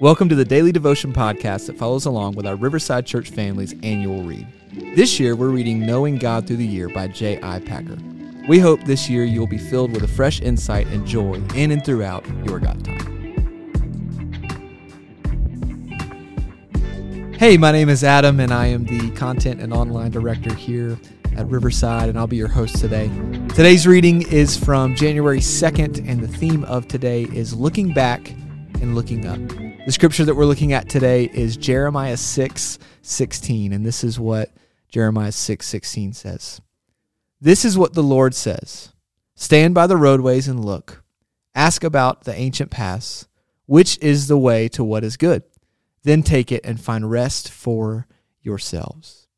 Welcome to the Daily Devotion podcast that follows along with our Riverside Church family's annual read. This year, we're reading Knowing God Through the Year by J.I. Packer. We hope this year you will be filled with a fresh insight and joy in and throughout your God time. Hey, my name is Adam, and I am the content and online director here at Riverside, and I'll be your host today. Today's reading is from January 2nd, and the theme of today is looking back and looking up. The scripture that we're looking at today is Jeremiah 6 16, and this is what Jeremiah 6 16 says. This is what the Lord says Stand by the roadways and look. Ask about the ancient paths, which is the way to what is good. Then take it and find rest for yourselves.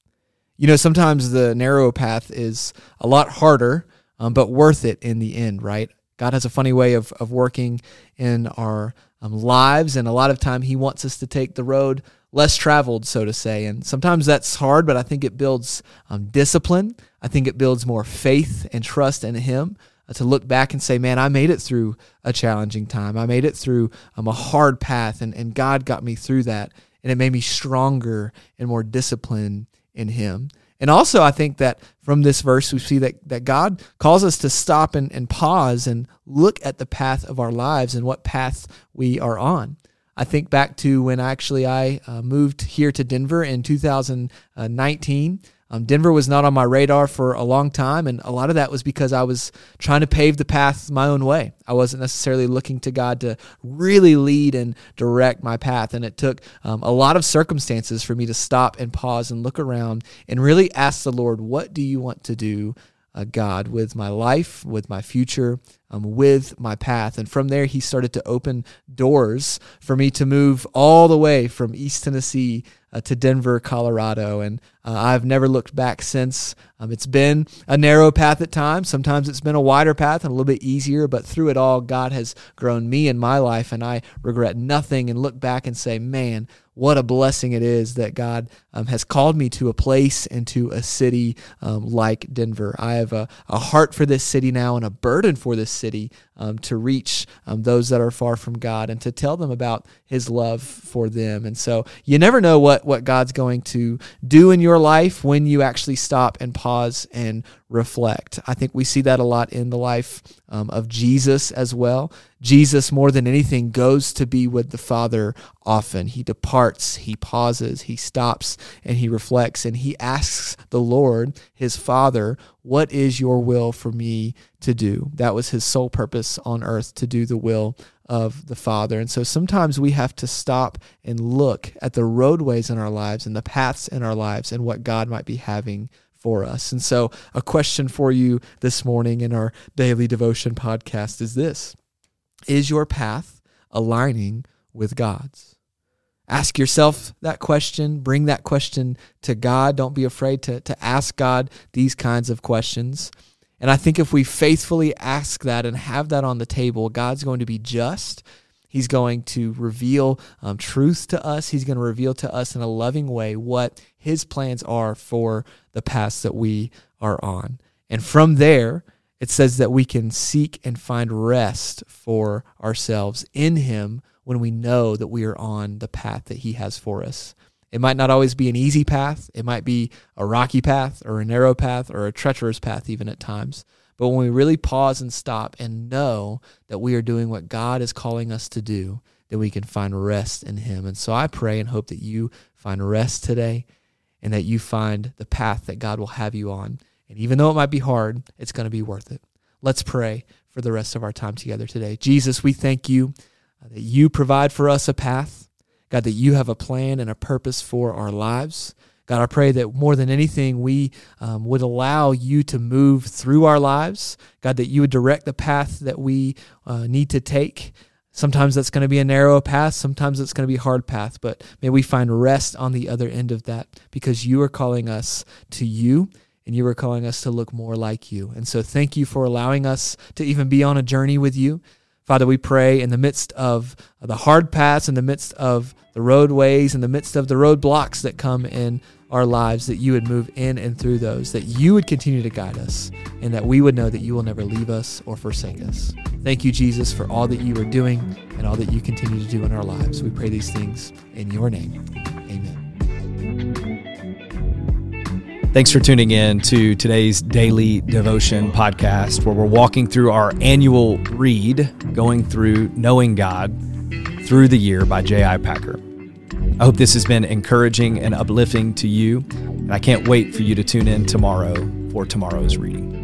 You know, sometimes the narrow path is a lot harder, um, but worth it in the end, right? God has a funny way of, of working in our um, lives, and a lot of time He wants us to take the road less traveled, so to say. And sometimes that's hard, but I think it builds um, discipline. I think it builds more faith and trust in Him uh, to look back and say, man, I made it through a challenging time. I made it through um, a hard path, and, and God got me through that. And it made me stronger and more disciplined in Him. And also, I think that from this verse, we see that, that God calls us to stop and, and pause and look at the path of our lives and what path we are on. I think back to when actually I uh, moved here to Denver in 2019. Um, Denver was not on my radar for a long time, and a lot of that was because I was trying to pave the path my own way. I wasn't necessarily looking to God to really lead and direct my path, and it took um, a lot of circumstances for me to stop and pause and look around and really ask the Lord, What do you want to do, uh, God, with my life, with my future, um, with my path. And from there, he started to open doors for me to move all the way from East Tennessee uh, to Denver, Colorado. And uh, I've never looked back since. Um, it's been a narrow path at times. Sometimes it's been a wider path and a little bit easier. But through it all, God has grown me in my life. And I regret nothing and look back and say, man, what a blessing it is that God um, has called me to a place and to a city um, like Denver. I have a, a heart for this city now and a burden for this city um, to reach um, those that are far from God and to tell them about His love for them. And so you never know what, what God's going to do in your life when you actually stop and pause and reflect. I think we see that a lot in the life um, of Jesus as well. Jesus, more than anything, goes to be with the Father often. He departs, he pauses, he stops, and he reflects, and he asks the Lord, his Father, What is your will for me to do? That was his sole purpose on earth, to do the will of the Father. And so sometimes we have to stop and look at the roadways in our lives and the paths in our lives and what God might be having for us. And so, a question for you this morning in our daily devotion podcast is this Is your path aligning with God's? Ask yourself that question. Bring that question to God. Don't be afraid to, to ask God these kinds of questions. And I think if we faithfully ask that and have that on the table, God's going to be just He's going to reveal um, truth to us. He's going to reveal to us in a loving way what His plans are for the paths that we are on. And from there, it says that we can seek and find rest for ourselves in Him when we know that we are on the path that He has for us. It might not always be an easy path, it might be a rocky path or a narrow path or a treacherous path, even at times. But when we really pause and stop and know that we are doing what God is calling us to do, then we can find rest in Him. And so I pray and hope that you find rest today and that you find the path that God will have you on. And even though it might be hard, it's going to be worth it. Let's pray for the rest of our time together today. Jesus, we thank you that you provide for us a path. God, that you have a plan and a purpose for our lives. God, I pray that more than anything, we um, would allow you to move through our lives. God, that you would direct the path that we uh, need to take. Sometimes that's going to be a narrow path. Sometimes it's going to be a hard path. But may we find rest on the other end of that because you are calling us to you and you are calling us to look more like you. And so thank you for allowing us to even be on a journey with you. Father, we pray in the midst of the hard paths, in the midst of the roadways, in the midst of the roadblocks that come in our lives, that you would move in and through those, that you would continue to guide us, and that we would know that you will never leave us or forsake us. Thank you, Jesus, for all that you are doing and all that you continue to do in our lives. We pray these things in your name. Thanks for tuning in to today's daily devotion podcast, where we're walking through our annual read, going through Knowing God through the year by J.I. Packer. I hope this has been encouraging and uplifting to you, and I can't wait for you to tune in tomorrow for tomorrow's reading.